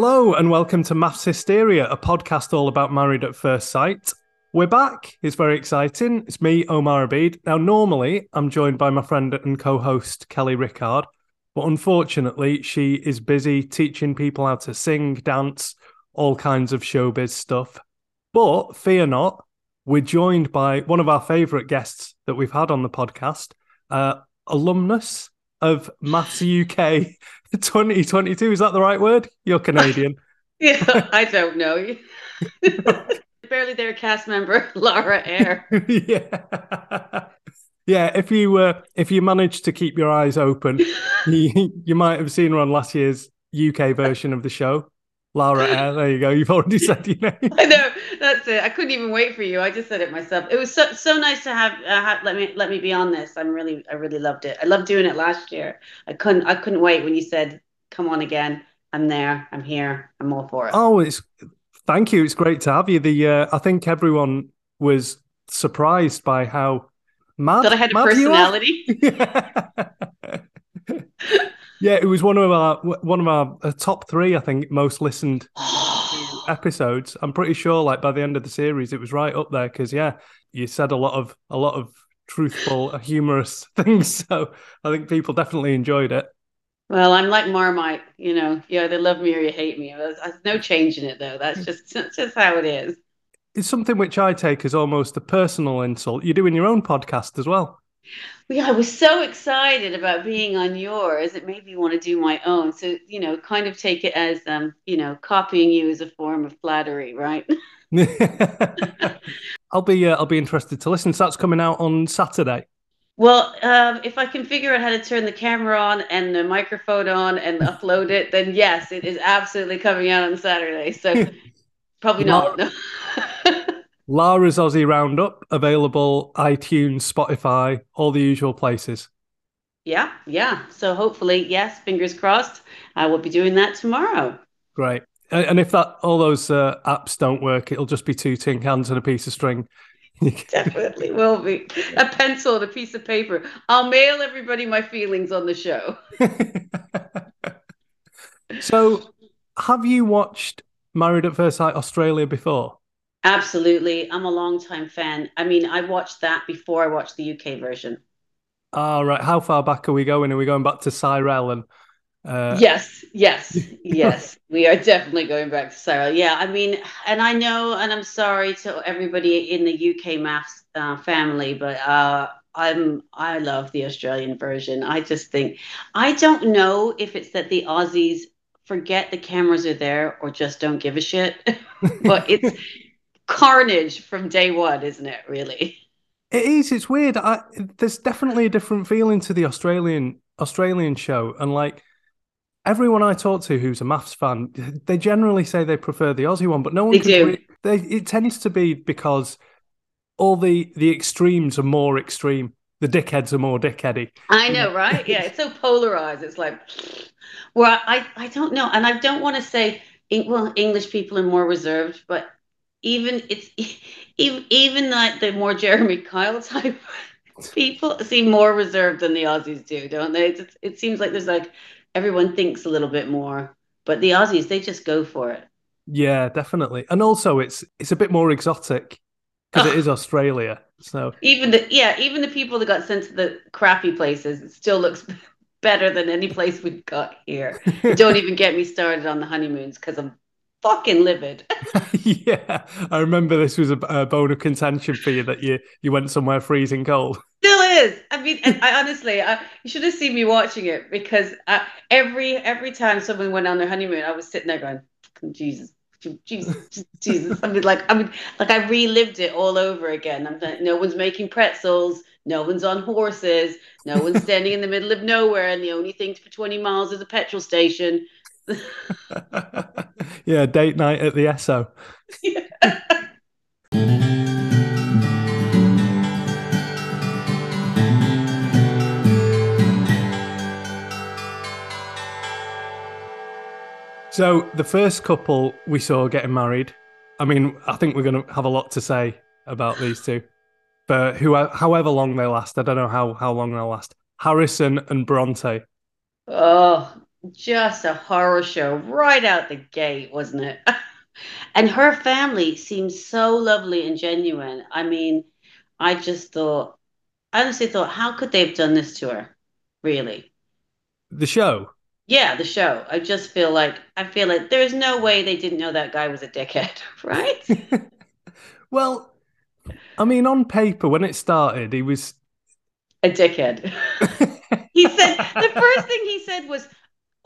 Hello and welcome to MAFS Hysteria, a podcast all about married at first sight. We're back. It's very exciting. It's me, Omar Abid. Now, normally I'm joined by my friend and co host, Kelly Rickard, but unfortunately, she is busy teaching people how to sing, dance, all kinds of showbiz stuff. But fear not, we're joined by one of our favourite guests that we've had on the podcast, uh, alumnus of MAFS UK 2022. Is that the right word? You're Canadian. yeah, I don't know. Barely there cast member, Laura Eyre. yeah. Yeah, if you uh, if you manage to keep your eyes open, you, you might have seen her on last year's UK version of the show. Laura Eyre, there you go. You've already said your name. I know that's it. I couldn't even wait for you. I just said it myself. It was so so nice to have, uh, have let me let me be on this. I'm really I really loved it. I loved doing it last year. I couldn't I couldn't wait when you said come on again. I'm there. I'm here. I'm all for it. Oh, it's thank you. It's great to have you. The uh, I think everyone was surprised by how mad that I had a personality. yeah, it was one of our one of our uh, top three. I think most listened episodes. I'm pretty sure, like by the end of the series, it was right up there because yeah, you said a lot of a lot of truthful, humorous things. So I think people definitely enjoyed it. Well, I'm like Marmite, you know, you either love me or you hate me. There's, there's no change in it, though. That's just that's just how it is. It's something which I take as almost a personal insult. You're doing your own podcast as well. Yeah, I was so excited about being on yours. It made me want to do my own. So, you know, kind of take it as, um, you know, copying you as a form of flattery, right? I'll be, uh, I'll be interested to listen. So that's coming out on Saturday. Well, um, if I can figure out how to turn the camera on and the microphone on and upload it, then yes, it is absolutely coming out on Saturday. So probably not. No. Laura's Aussie Roundup available iTunes, Spotify, all the usual places. Yeah, yeah. So hopefully, yes, fingers crossed. I will be doing that tomorrow. Great. And if that all those uh, apps don't work, it'll just be two tin cans and a piece of string. Definitely will be a pencil and a piece of paper. I'll mail everybody my feelings on the show. so, have you watched Married at First Sight Australia before? Absolutely. I'm a long time fan. I mean, I watched that before I watched the UK version. All right. How far back are we going? Are we going back to Cyrell and uh... Yes, yes, yes. we are definitely going back to Cyrell. Yeah, I mean, and I know, and I'm sorry to everybody in the UK MAFS uh, family, but uh, I'm I love the Australian version. I just think I don't know if it's that the Aussies forget the cameras are there or just don't give a shit, but it's carnage from day one, isn't it? Really. It is. It's weird. I, there's definitely a different feeling to the Australian Australian show, and like everyone I talk to who's a MAFS fan, they generally say they prefer the Aussie one, but no one. They do. Really, they, it tends to be because all the the extremes are more extreme. The dickheads are more dickheady. I know, right? Yeah, it's so polarized. It's like, well, I I don't know, and I don't want to say well English people are more reserved, but even it's even even like the more Jeremy Kyle type people seem more reserved than the Aussies do, don't they? It's, it seems like there's like everyone thinks a little bit more, but the Aussies they just go for it. Yeah, definitely, and also it's it's a bit more exotic because it is Australia. So even the yeah, even the people that got sent to the crappy places, it still looks better than any place we've got here. Don't even get me started on the honeymoons because I'm fucking livid. yeah, I remember this was a, a, bone of contention for you that you you went somewhere freezing cold. Still is. I mean, I honestly, I, you should have seen me watching it because I, every every time someone went on their honeymoon, I was sitting there going, Jesus. Jesus, Jesus! I mean, like, I mean, like, I relived it all over again. I'm like, no one's making pretzels, no one's on horses, no one's standing in the middle of nowhere, and the only thing for 20 miles is a petrol station yeah, date night at the Esso. So the first couple we saw getting married. I mean, I think we're going to have a lot to say about these two, but who, however long they last, I don't know how how long they'll last. Harrison and Bronte. Oh, just a horror show right out the gate, wasn't it? and her family seems so lovely and genuine. I mean, I just thought, I honestly thought, how could they have done this to her? Really? The show. Yeah, the show. I just feel like I feel like there's no way they didn't know that guy was a dickhead, right? well, I mean, on paper, when it started, he was a dickhead. he said the first thing he said was,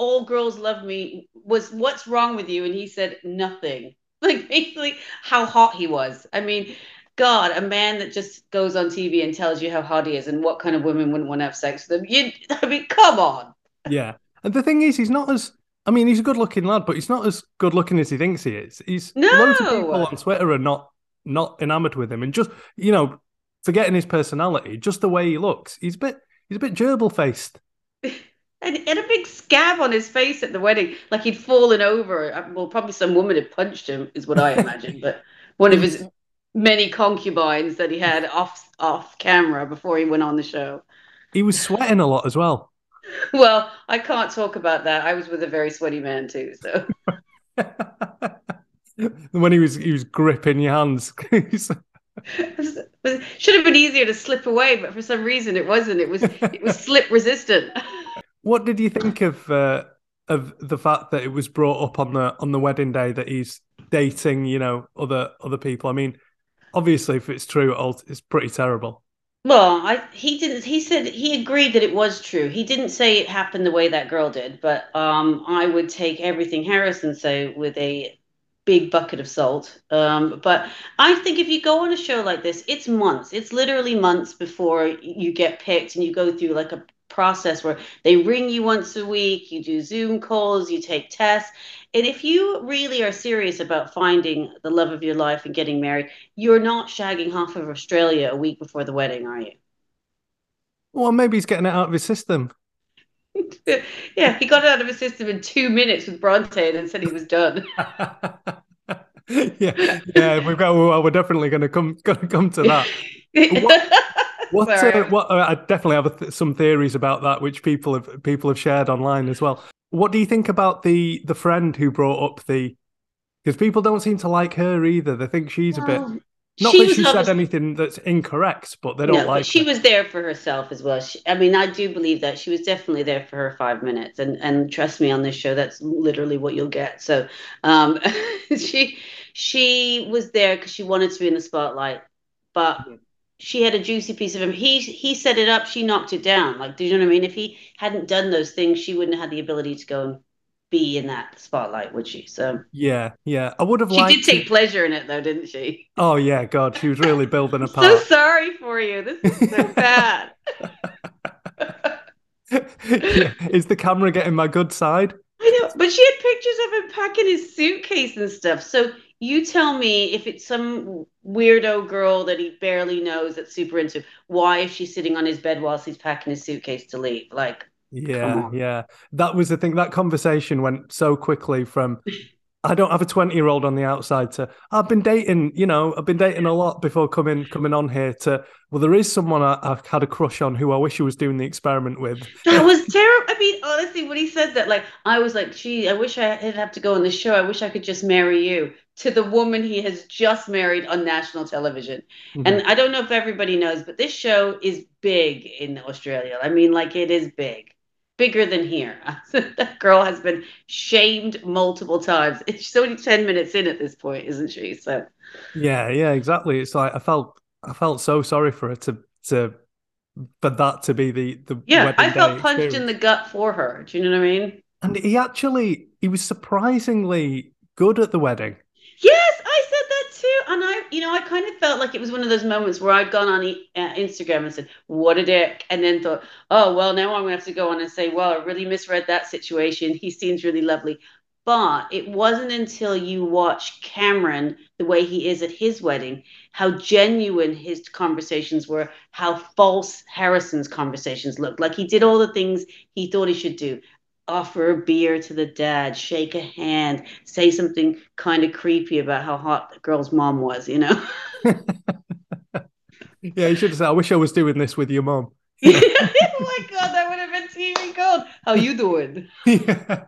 "All girls love me." Was what's wrong with you? And he said nothing. Like basically how hot he was. I mean, God, a man that just goes on TV and tells you how hot he is and what kind of women wouldn't want to have sex with him. You, I mean, come on. Yeah, and the thing is, he's not as. I mean, he's a good-looking lad, but he's not as good-looking as he thinks he is. He's no. loads of people on Twitter are not not enamored with him, and just you know, forgetting his personality, just the way he looks, he's a bit he's a bit gerbil faced. And, and a big scab on his face at the wedding, like he'd fallen over. Uh, well, probably some woman had punched him, is what I imagine. but one of his many concubines that he had off off camera before he went on the show. He was sweating a lot as well. Well, I can't talk about that. I was with a very sweaty man too, so. when he was he was gripping your hands. should have been easier to slip away, but for some reason it wasn't. It was it was slip resistant. What did you think of uh, of the fact that it was brought up on the on the wedding day that he's dating, you know, other other people? I mean, obviously, if it's true, it's pretty terrible. Well, I he didn't. He said he agreed that it was true. He didn't say it happened the way that girl did, but um, I would take everything Harrison say with a big bucket of salt. Um, but I think if you go on a show like this, it's months. It's literally months before you get picked, and you go through like a process where they ring you once a week, you do Zoom calls, you take tests. And if you really are serious about finding the love of your life and getting married, you're not shagging half of Australia a week before the wedding, are you? Well, maybe he's getting it out of his system. yeah, he got it out of his system in two minutes with Bronte and then said he was done. yeah, yeah, we've got. Well, we're definitely going to come going to come to that. What, what, uh, what uh, I definitely have th- some theories about that, which people have people have shared online as well. What do you think about the the friend who brought up the? Because people don't seem to like her either. They think she's a bit. Not she that she said anything that's incorrect, but they don't no, like. she her. was there for herself as well. She, I mean, I do believe that she was definitely there for her five minutes, and and trust me, on this show, that's literally what you'll get. So, um, she she was there because she wanted to be in the spotlight, but she had a juicy piece of him. He he set it up. She knocked it down. Like, do you know what I mean? If he hadn't done those things, she wouldn't have had the ability to go and be in that spotlight, would she? So yeah, yeah. I would have. She did take to... pleasure in it, though, didn't she? Oh yeah, God, she was really building a part. so sorry for you. This is so bad. yeah. Is the camera getting my good side? I know, but she had pictures of him packing his suitcase and stuff. So you tell me if it's some weirdo girl that he barely knows that's super into why is she sitting on his bed whilst he's packing his suitcase to leave like yeah yeah that was the thing that conversation went so quickly from I don't have a 20 year old on the outside to I've been dating, you know, I've been dating a lot before coming coming on here to well, there is someone I, have had a crush on who I wish I was doing the experiment with. That was terrible. I mean, honestly, when he said that, like I was like, gee, I wish I didn't have to go on the show. I wish I could just marry you to the woman he has just married on national television. Mm-hmm. And I don't know if everybody knows, but this show is big in Australia. I mean, like it is big bigger than here. that girl has been shamed multiple times. She's only 10 minutes in at this point, isn't she? So Yeah, yeah, exactly. It's like I felt I felt so sorry for her to to for that to be the the Yeah, I felt punched experience. in the gut for her. Do you know what I mean? And he actually he was surprisingly good at the wedding. Yes, I said that too. And I, you know, I kind of felt like it was one of those moments where I'd gone on uh, Instagram and said, "What a dick," and then thought, "Oh well, now I'm gonna have to go on and say, well, I really misread that situation. He seems really lovely." But it wasn't until you watch Cameron, the way he is at his wedding, how genuine his conversations were, how false Harrison's conversations looked. Like he did all the things he thought he should do offer a beer to the dad, shake a hand, say something kind of creepy about how hot the girl's mom was, you know? yeah, you should have said, I wish I was doing this with your mom. oh my God, that would have been TV called How You Doing? yeah.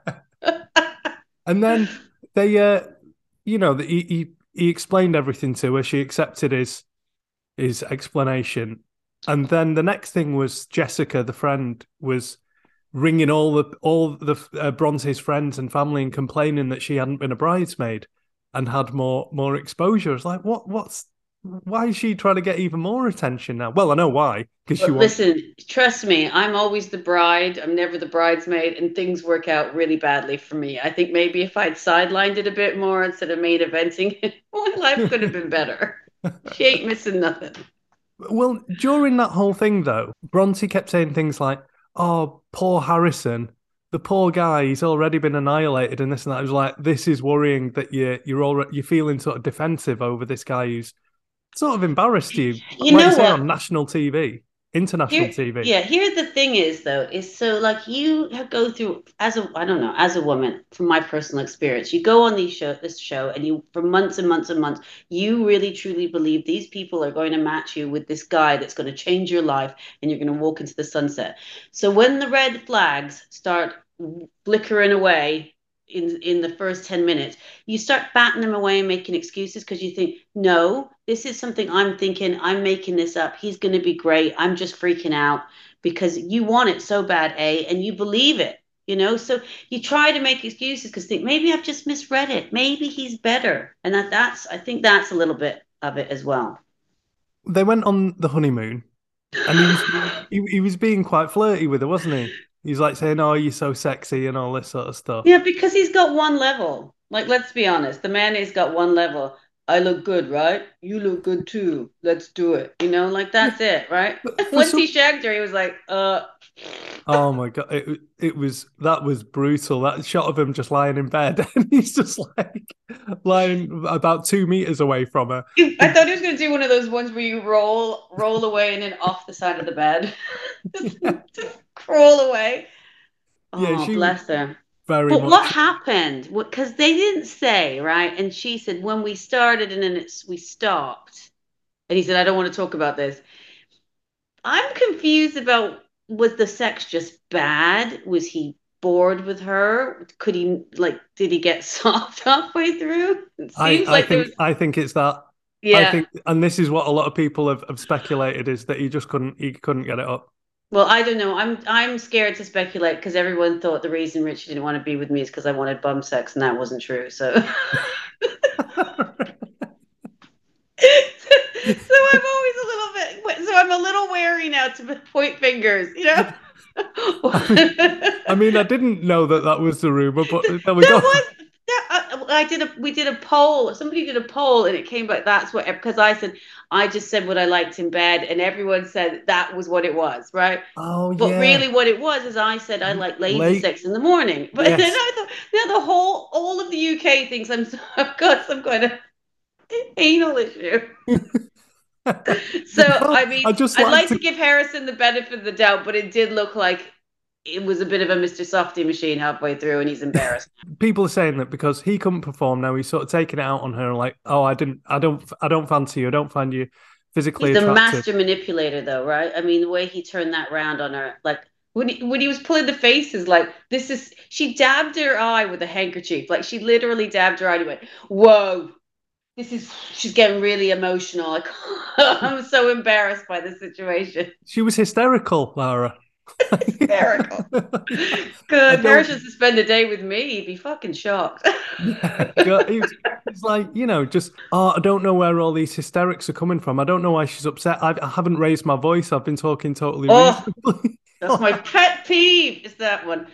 and then they, uh, you know, he, he he explained everything to her. She accepted his his explanation, and then the next thing was Jessica, the friend, was ringing all the all the uh, Bronte's friends and family and complaining that she hadn't been a bridesmaid and had more more exposure. It's like what what's why is she trying to get even more attention now? Well, I know why. Because she wants... listen. Trust me, I'm always the bride. I'm never the bridesmaid, and things work out really badly for me. I think maybe if I'd sidelined it a bit more instead of main eventing, my life could have been better. she ain't missing nothing. Well, during that whole thing, though, Bronte kept saying things like, "Oh, poor Harrison." The poor guy, he's already been annihilated, and this and that. I was like, this is worrying that you're you're already you're feeling sort of defensive over this guy who's sort of embarrassed you. You know you what? On national TV, international Here, TV. Yeah. here the thing: is though, is so like you go through as a I don't know as a woman from my personal experience, you go on these show this show and you for months and months and months, you really truly believe these people are going to match you with this guy that's going to change your life and you're going to walk into the sunset. So when the red flags start flickering away in in the first 10 minutes. You start batting them away and making excuses because you think no this is something i'm thinking. I'm making this up. He's going to be great. I'm just freaking out because you want it so bad a and you believe it you know? So you try to make excuses because think maybe i've just misread it. Maybe he's better. And that that's i think that's a little bit of it as well. They went on the honeymoon and he was he, he was being quite flirty with her wasn't he He's like saying, "Oh, you're so sexy" and all this sort of stuff. Yeah, because he's got one level. Like, let's be honest, the man has got one level. I look good, right? You look good too. Let's do it. You know, like that's it, right? Once some... he shagged her, he was like, "Uh." Oh my god! It it was that was brutal. That shot of him just lying in bed, and he's just like lying about two meters away from her. I thought he was going to do one of those ones where you roll roll away and then off the side of the bed. just crawl away. Oh, yeah, she bless her. Very but much. what happened? Because they didn't say, right? And she said, when we started and then it's, we stopped. And he said, I don't want to talk about this. I'm confused about was the sex just bad? Was he bored with her? Could he like did he get soft halfway through? It seems I, like I think was... I think it's that. Yeah. I think and this is what a lot of people have, have speculated is that he just couldn't he couldn't get it up. Well, I don't know. I'm I'm scared to speculate because everyone thought the reason Richard didn't want to be with me is because I wanted bum sex, and that wasn't true. So, so I'm always a little bit. So I'm a little wary now to point fingers. You know. I mean, I didn't know that that was the rumor, but there we there go. Was, I, did a we did a poll. Somebody did a poll, and it came back. That's what because I said I just said what I liked in bed, and everyone said that was what it was, right? Oh, but yeah. really, what it was is I said I like lazy Late. sex in the morning. But yes. then I thought now the whole all of the UK thinks I'm I've got some kind of anal issue. so no, I mean, I just I'd like to... to give Harrison the benefit of the doubt, but it did look like it was a bit of a Mr. Softy machine halfway through, and he's embarrassed. People are saying that because he couldn't perform now, he's sort of taking it out on her, like, "Oh, I didn't, I don't, I don't fancy you. I don't find you physically." He's attractive. the master manipulator, though, right? I mean, the way he turned that round on her, like when he, when he was pulling the faces, like this is she dabbed her eye with a handkerchief, like she literally dabbed her eye and went, "Whoa." This is she's getting really emotional. Like I'm so embarrassed by the situation. She was hysterical, Lara. Hysterical. Good. Harris should spend a day with me. He'd be fucking shocked. yeah, it's like, you know, just, oh, I don't know where all these hysterics are coming from. I don't know why she's upset. I, I haven't raised my voice. I've been talking totally oh, That's my pet peeve, is that one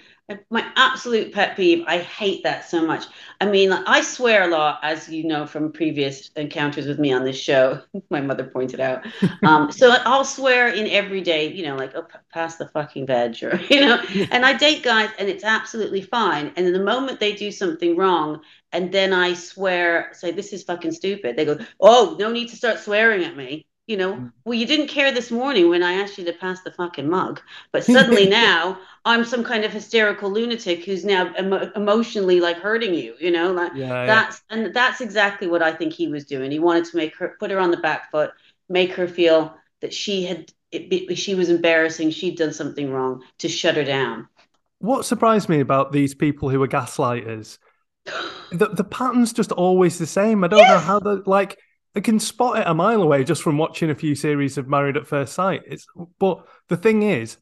my absolute pet peeve. I hate that so much. I mean, I swear a lot, as you know from previous encounters with me on this show. my mother pointed out. Um, so I'll swear in every day, you know, like oh, pass the fucking veg, or you know. And I date guys, and it's absolutely fine. And the moment they do something wrong, and then I swear, say this is fucking stupid. They go, oh, no need to start swearing at me you know, mm. well, you didn't care this morning when I asked you to pass the fucking mug, but suddenly now I'm some kind of hysterical lunatic who's now emo- emotionally like hurting you, you know, like yeah, that's, and that's exactly what I think he was doing. He wanted to make her, put her on the back foot, make her feel that she had it, she was embarrassing, she'd done something wrong to shut her down. What surprised me about these people who are gaslighters, the the pattern's just always the same. I don't yes. know how the like I can spot it a mile away just from watching a few series of Married at First Sight. It's but the thing is,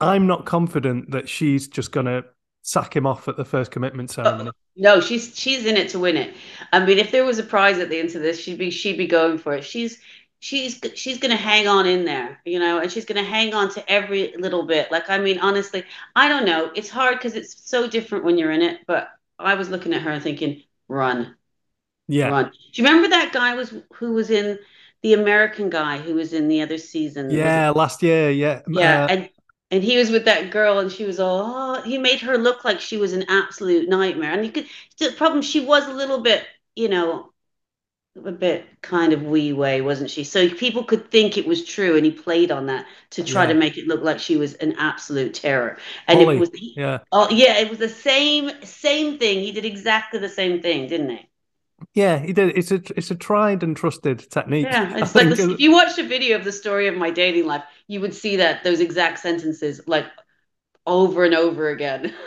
I'm not confident that she's just gonna sack him off at the first commitment uh, ceremony. Oh, no, she's she's in it to win it. I mean, if there was a prize at the end of this, she'd be she'd be going for it. She's she's she's gonna hang on in there, you know, and she's gonna hang on to every little bit. Like, I mean, honestly, I don't know. It's hard because it's so different when you're in it. But I was looking at her and thinking, run, yeah. Run. Do you remember that guy was who was in the American guy who was in the other season? Yeah, last year. Yeah, yeah, uh, and and he was with that girl and she was all oh, he made her look like she was an absolute nightmare and you could the problem she was a little bit you know a bit kind of wee way wasn't she so people could think it was true and he played on that to try yeah. to make it look like she was an absolute terror and Holly. it was yeah oh yeah it was the same same thing he did exactly the same thing didn't he yeah, he did. It's a it's a tried and trusted technique. Yeah, it's like the, if you watched a video of the story of my dating life, you would see that those exact sentences like over and over again.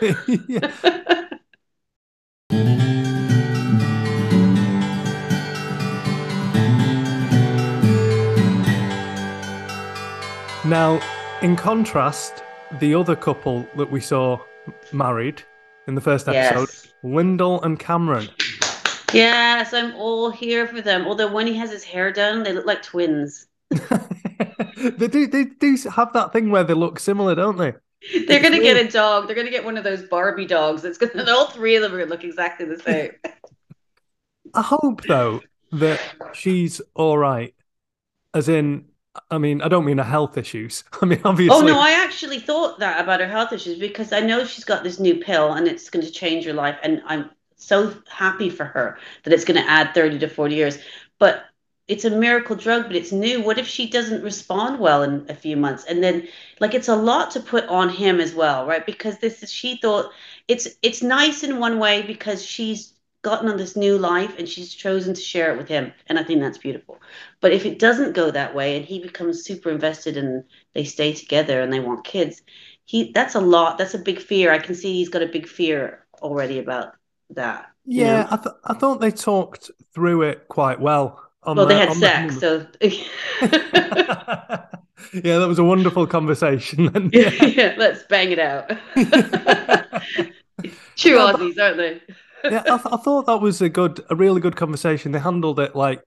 now, in contrast, the other couple that we saw married in the first episode, yes. Lyndall and Cameron. Yes, I'm all here for them. Although when he has his hair done, they look like twins. they do. They do have that thing where they look similar, don't they? They're gonna get a dog. They're gonna get one of those Barbie dogs. It's gonna. All three of them are gonna look exactly the same. I hope though that she's all right. As in, I mean, I don't mean her health issues. I mean, obviously. Oh no, I actually thought that about her health issues because I know she's got this new pill and it's going to change her life, and I'm so happy for her that it's going to add 30 to 40 years. But it's a miracle drug, but it's new. What if she doesn't respond well in a few months? And then like it's a lot to put on him as well, right? Because this is she thought it's it's nice in one way because she's gotten on this new life and she's chosen to share it with him. And I think that's beautiful. But if it doesn't go that way and he becomes super invested and they stay together and they want kids, he that's a lot. That's a big fear. I can see he's got a big fear already about that. Yeah, know? I, th- I thought they talked through it quite well. well, the, they had sex, the... so. yeah, that was a wonderful conversation. yeah, yeah, let's bang it out. True yeah, Aussies, aren't they? yeah, I, th- I, thought that was a good, a really good conversation. They handled it like,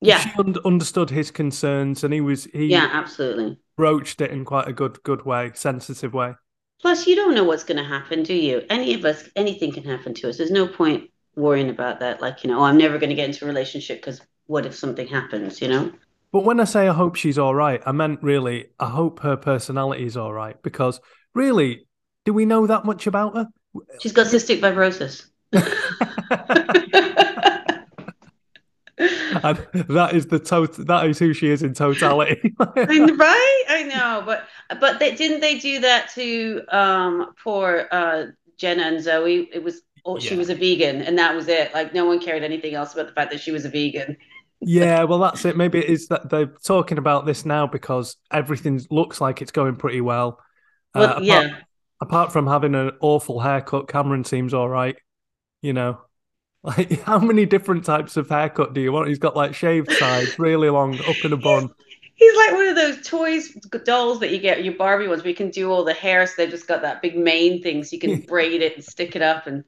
yeah, she un- understood his concerns, and he was he, yeah, absolutely broached it in quite a good, good way, sensitive way. Plus, you don't know what's going to happen, do you? Any of us, anything can happen to us. There's no point worrying about that. Like, you know, oh, I'm never going to get into a relationship because what if something happens, you know? But when I say I hope she's all right, I meant really, I hope her personality is all right because really, do we know that much about her? She's got cystic fibrosis. and that is the total. That is who she is in totality. right? I know, but but they, didn't they do that to um poor uh, Jenna and Zoe? It was oh, she was a vegan, and that was it. Like no one cared anything else about the fact that she was a vegan. yeah, well, that's it. Maybe it is that they're talking about this now because everything looks like it's going pretty well. Well, uh, apart, yeah. Apart from having an awful haircut, Cameron seems all right. You know. Like, how many different types of haircut do you want? He's got like shaved sides, really long, up in a bun. He's like one of those toys dolls that you get your Barbie ones We can do all the hair. So they've just got that big mane thing, so you can braid it and stick it up, and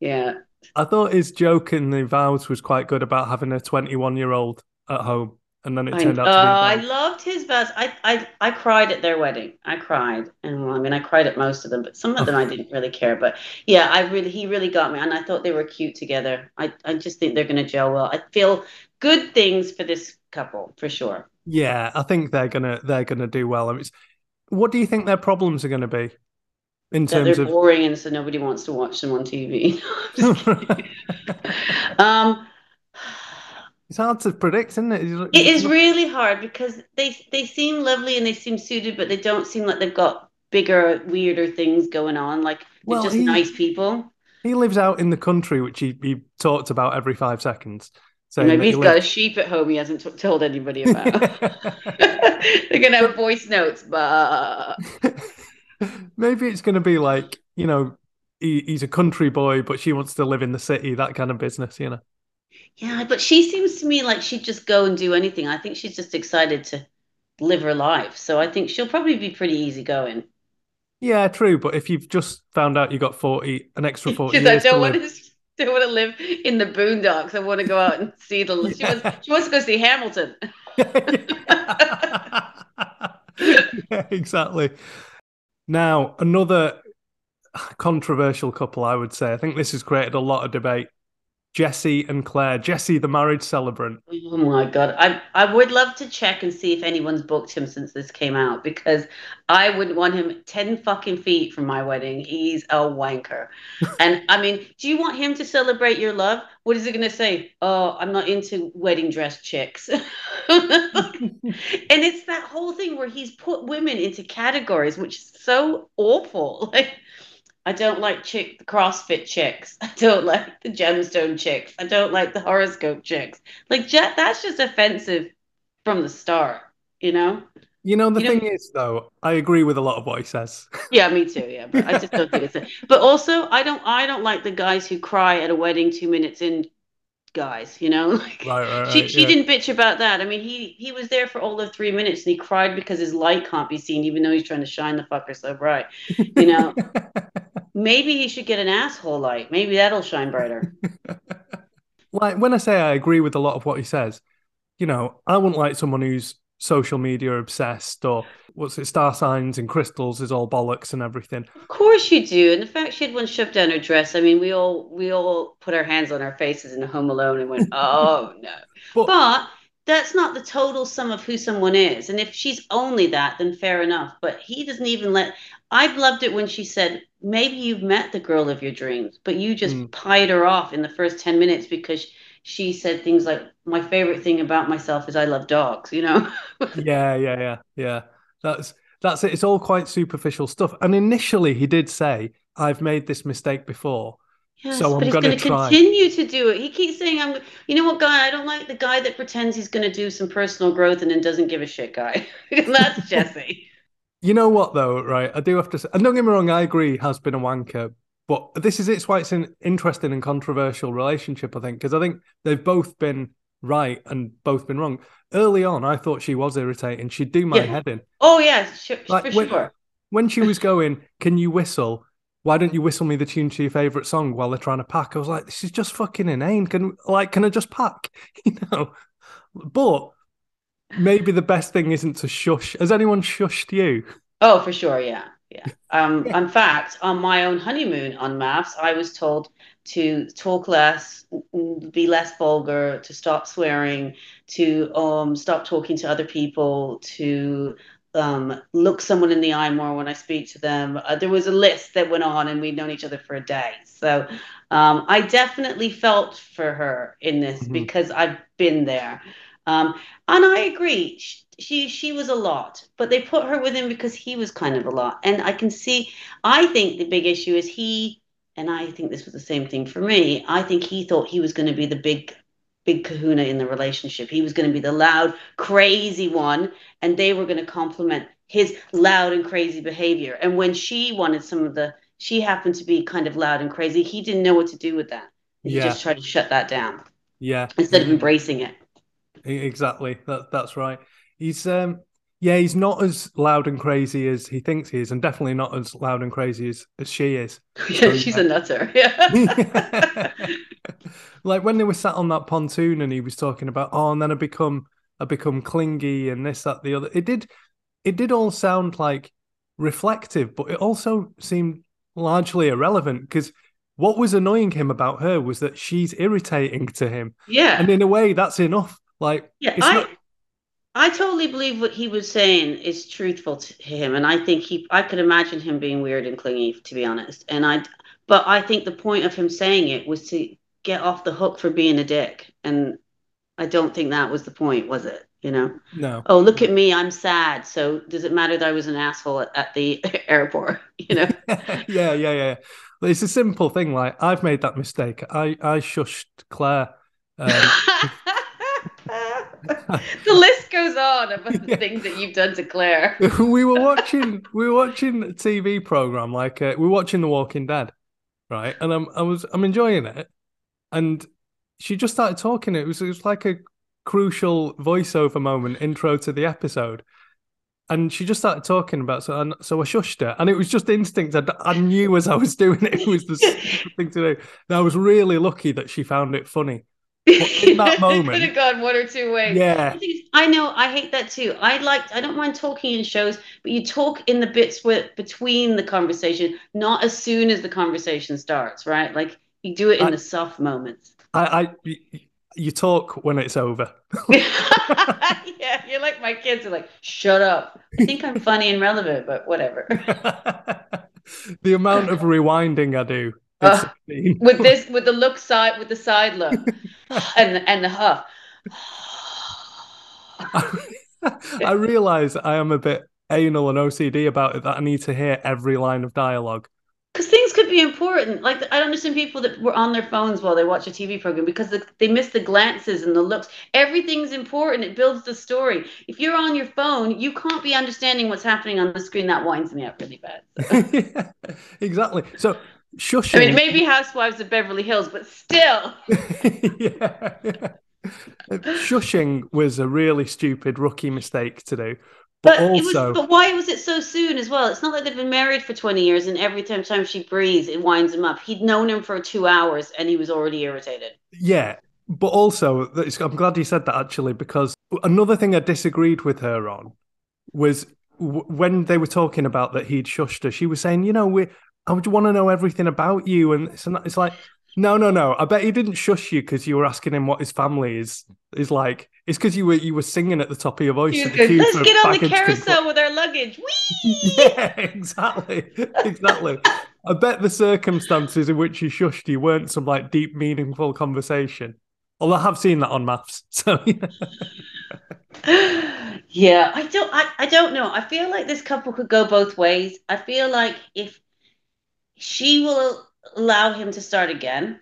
yeah. I thought his joke in the vows was quite good about having a 21 year old at home and then it turned I, out to be. Oh, I loved his best. I, I I cried at their wedding. I cried, and well, I mean, I cried at most of them, but some of them I didn't really care. But yeah, I really he really got me, and I thought they were cute together. I I just think they're going to gel well. I feel good things for this couple for sure. Yeah, I think they're gonna they're gonna do well. I mean, what do you think their problems are going to be? In that terms they're of boring, and so nobody wants to watch them on TV. um it's hard to predict, isn't it? It's, it is really hard because they they seem lovely and they seem suited, but they don't seem like they've got bigger, weirder things going on. Like they're well, just he, nice people. He lives out in the country, which he, he talked about every five seconds. saying Maybe he's you got a sheep at home he hasn't t- told anybody about. They're gonna have voice notes, but Maybe it's going to be like, you know, he, he's a country boy, but she wants to live in the city, that kind of business, you know. Yeah, but she seems to me like she'd just go and do anything. I think she's just excited to live her life. So I think she'll probably be pretty easygoing. Yeah, true. But if you've just found out you got 40, an extra 40 Because I don't want live, to don't want to live in the boondocks. I want to go out and see the. She wants she wants to go see Hamilton. yeah, exactly. Now, another controversial couple, I would say. I think this has created a lot of debate. Jesse and Claire. Jesse, the marriage celebrant. Oh my god, I I would love to check and see if anyone's booked him since this came out because I wouldn't want him ten fucking feet from my wedding. He's a wanker, and I mean, do you want him to celebrate your love? What is he gonna say? Oh, I'm not into wedding dress chicks, and it's that whole thing where he's put women into categories, which is so awful. Like. I don't like chick the CrossFit chicks. I don't like the gemstone chicks. I don't like the horoscope chicks. Like that's just offensive from the start, you know? You know, the You know- thing is, though, I agree with a lot of what he says. Yeah, me too. Yeah, but I just don't think it's. A, but also, I don't. I don't like the guys who cry at a wedding two minutes in. Guys, you know, like Right, right, right. she she yeah. didn't bitch about that. I mean, he he was there for all of three minutes and he cried because his light can't be seen, even though he's trying to shine the fucker so bright. You know, maybe he should get an asshole light. Maybe that'll shine brighter. like when I say I agree with a lot of what he says, you know, I wouldn't like someone who's social media obsessed or what's it, star signs and crystals is all bollocks and everything. Of course you do. And the fact she had one shoved down her dress, I mean, we all we all put our hands on our faces in Home Alone and went, "Oh no!" But, But that's not the total sum of who someone is. And if she's only that, then fair enough. But he doesn't even let. I've loved it when she said, "Maybe you've met the girl of your dreams, but you just Mm. pied her off in the first ten minutes because." She said things like, "My favorite thing about myself is I love dogs." You know, yeah, yeah, yeah, yeah. That's that's it. It's all quite superficial stuff. And initially, he did say, "I've made this mistake before." Yes, So I'm but he's gonna going to continue to do it. He keeps saying, "I'm." You know what, guy? I don't like the guy that pretends he's going to do some personal growth and then doesn't give a shit, guy. That's Jesse. You know what though, right? I do have to say, and don't get me wrong, I agree has been a wanker, but this is it's why it's an interesting and controversial relationship, I think, because I think they've both been right and both been wrong. Early on, I thought she was irritating. She'd do my Yeah. head in. Oh yeah, sh- Like, for when- sure. When she was going, Can you whistle? Why don't you whistle me the tune to your favorite song while they're trying to pack? I was like, This is just fucking inane. Can like, can I just pack? You know? But maybe the best thing isn't to shush. Has anyone shushed you? Oh, for sure, yeah, yeah. Um, Yeah. in fact, on my own honeymoon on MAFS, I was told to talk less, be less vulgar, to stop swearing, to um stop talking to other people, to um look someone in the eye more when I speak to them. Uh, there was a list that went on, and we'd known each other for a day. So, um, I definitely felt for her in this Mhm. because I've been there. Um, and I agree. She, she she was a lot, but they put her with him because he was kind of a lot. And I can see. I think the big issue is he, and I think this was the same thing for me. I think he thought he was going to be the big, big Kahuna in the relationship. He was going to be the loud, crazy one, and they were going to complement his loud and crazy behavior. And when she wanted some of the, she happened to be kind of loud and crazy. He didn't know what to do with that. He Yeah. just tried to shut that down Yeah. instead of embracing it. Exactly. That that's right. He's um yeah, he's not as loud and crazy as he thinks he is, and definitely not as loud and crazy as, as she is. Yeah, she's a nutter. Yeah. like when they were sat on that pontoon and he was talking about, oh, and then I become I become clingy and this, that, the other. It did it did all sound like reflective, but it also seemed largely irrelevant because what was annoying him about her was that she's irritating to him. yeah. And in a way, that's enough. Like Yeah, it's I not I totally believe what he was saying is truthful to him, and I think he I could imagine him being weird and clingy, to be honest. And I, but I think the point of him saying it was to get off the hook for being a dick, and I don't think that was the point, was it? You know? no. Oh, look at me, I'm sad. So does it matter that I was an asshole at, at the airport? You know? yeah, yeah, yeah. It's a simple thing. Like I've made that mistake. I I shushed Claire Um, the list goes on of the things that you've done to Claire. we were watching we were watching a TV program like uh, we were watching The Walking Dead, right? And I'm I was I'm enjoying it, and she just started talking. It was it was like a crucial voiceover moment intro to the episode. And she just started talking about so, and so I shushed her, and it was just instinct. I, I knew as I was doing it, it was the thing to do. And I was really lucky that she found it funny. But in that moment, could have gone one or two ways. Yeah, I know. I hate that too. I like. I don't mind talking in shows, but you talk in the bits with between the conversation, not as soon as the conversation starts. Right? Like you do it in I, the soft moments. I, I you talk when it's over. yeah, you're like my kids are like, shut up. I think I'm funny and relevant, but whatever. the amount of rewinding I do. Uh, with this, with the look side, with the side look, and and the huff. I realize I am a bit anal and OCD about it that I need to hear every line of dialogue because things could be important. Like I understand people that were on their phones while they watch a TV program because the, they miss the glances and the looks. Everything's important. It builds the story. If you're on your phone, you can't be understanding what's happening on the screen. That winds me up really bad. So. yeah, exactly. So shushing. I mean, maybe Housewives of Beverly Hills, but still. yeah, yeah. Shushing was a really stupid rookie mistake to do. But, but also, was, but why was it so soon as well? It's not like they've been married for twenty years, and every time time she breathes, it winds him up. He'd known him for two hours, and he was already irritated. Yeah, but also, I'm glad you said that actually, because another thing I disagreed with her on was when they were talking about that he'd shushed her. She was saying, you know, we I would want to know everything about you, and it's, it's like no, no, no. I bet he didn't shush you because you were asking him what his family is is like. It's because you were you were singing at the top of your voice. Let's get on the carousel with our luggage. Whee! Yeah, exactly, exactly. I bet the circumstances in which he shushed you weren't some like deep, meaningful conversation. Although I have seen that on MAFS, so. yeah, I don't. I, I don't know. I feel like this couple could go both ways. I feel like if she will allow him to start again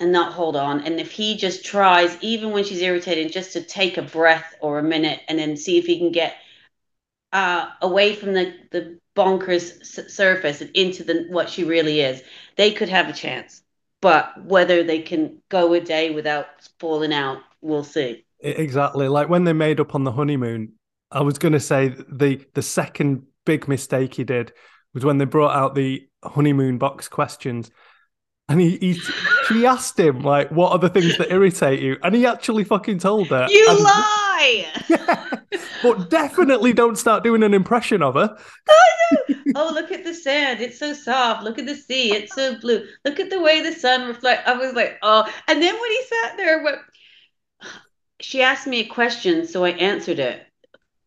and not hold on. And if he just tries, even when she's irritated, just to take a breath or a minute and then see if he can get uh, away from the, the bonkers surface and into the what she really is, they could have a chance. But whether they can go a day without falling out, we'll see. Exactly. Like when they made up on the honeymoon, I was going to say the the second big mistake he did was when they brought out the honeymoon box questions. And he, he she asked him like, "What are the things that irritate you?" And he actually fucking told her. You and, lie. Yeah, but definitely don't start doing an impression of her. oh, look at the sand; it's so soft. Look at the sea; it's so blue. Look at the way the sun reflects. I was like, oh. And then when he sat there, what? She asked me a question, so I answered it.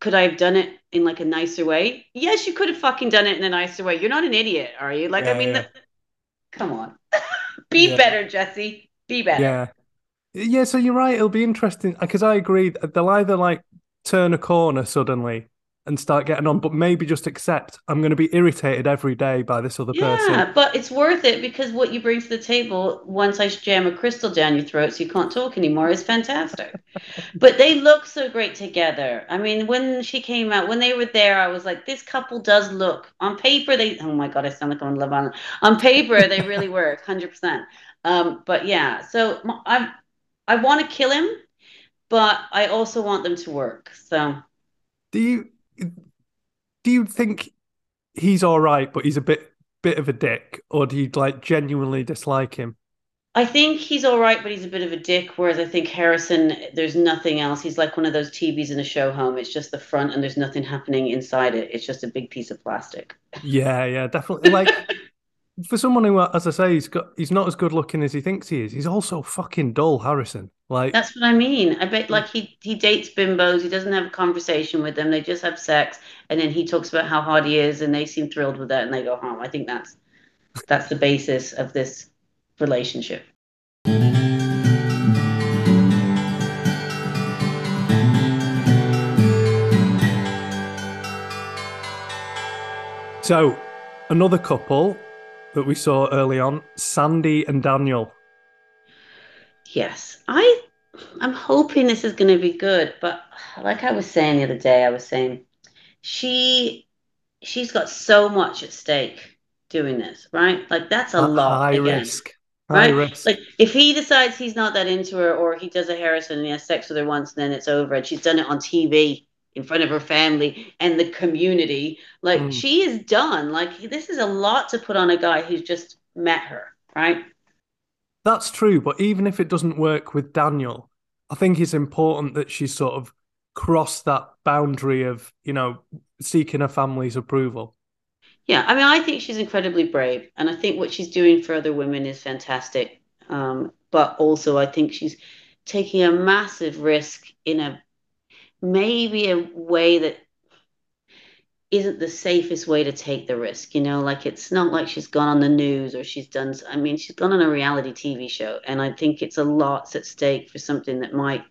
Could I have done it in like a nicer way? Yes, you could have fucking done it in a nicer way. You're not an idiot, are you? Like, yeah, I mean, yeah. the, come on, be yeah. better, Jesse. Be better. Yeah, yeah. So you're right. It'll be interesting because I agree. They'll either like turn a corner suddenly and start getting on, but maybe just accept I'm going to be irritated every day by this other yeah, person. Yeah, but it's worth it because what you bring to the table once I jam a crystal down your throat so you can't talk anymore is fantastic. but they look so great together. I mean, when she came out, when they were there, I was like, this couple does look on paper. They, oh my God, I sound like I'm on Love Island. On paper, they really work 100%. Um, but yeah, so I, I want to kill him, but I also want them to work. So. Do you do you think he's all right, but he's a bit bit of a dick, or do you like genuinely dislike him? I think he's all right, but he's a bit of a dick. Whereas I think Harrison, there's nothing else. He's like one of those TVs in a show home. It's just the front, and there's nothing happening inside it. It's just a big piece of plastic. Yeah, yeah, definitely. Like for someone who, as I say, he's got he's not as good looking as he thinks he is. He's also fucking dull, Harrison. Like that's what I mean. I bet like he he dates bimbos. He doesn't have a conversation with them. They just have sex, and then he talks about how hard he is, and they seem thrilled with that, and they go home. I think that's that's the basis of this relationship. So, another couple that we saw early on, Sandy and Daniel. Yes, I I'm hoping this is going to be good, but like I was saying the other day, I was saying she she's got so much at stake doing this, right? Like that's a At lot. high again, risk. High Right? risk. Like if he decides he's not that into her, or he does a Harrison and he has sex with her once, and then it's over, and she's done it on TV in front of her family and the community, like Mm. she is done. Like this is a lot to put on a guy who's just met her, right? That's true, but even if it doesn't work with Daniel, I think it's important that she sort of crossed that boundary of, you know, seeking her family's approval. Yeah, I mean, I think she's incredibly brave, and I think what she's doing for other women is fantastic. Um, but also, I think she's taking a massive risk in a maybe a way that isn't the safest way to take the risk. You know, like it's not like she's gone on the news or she's done, I mean, she's gone on a reality TV show, and I think it's a lot at stake for something that might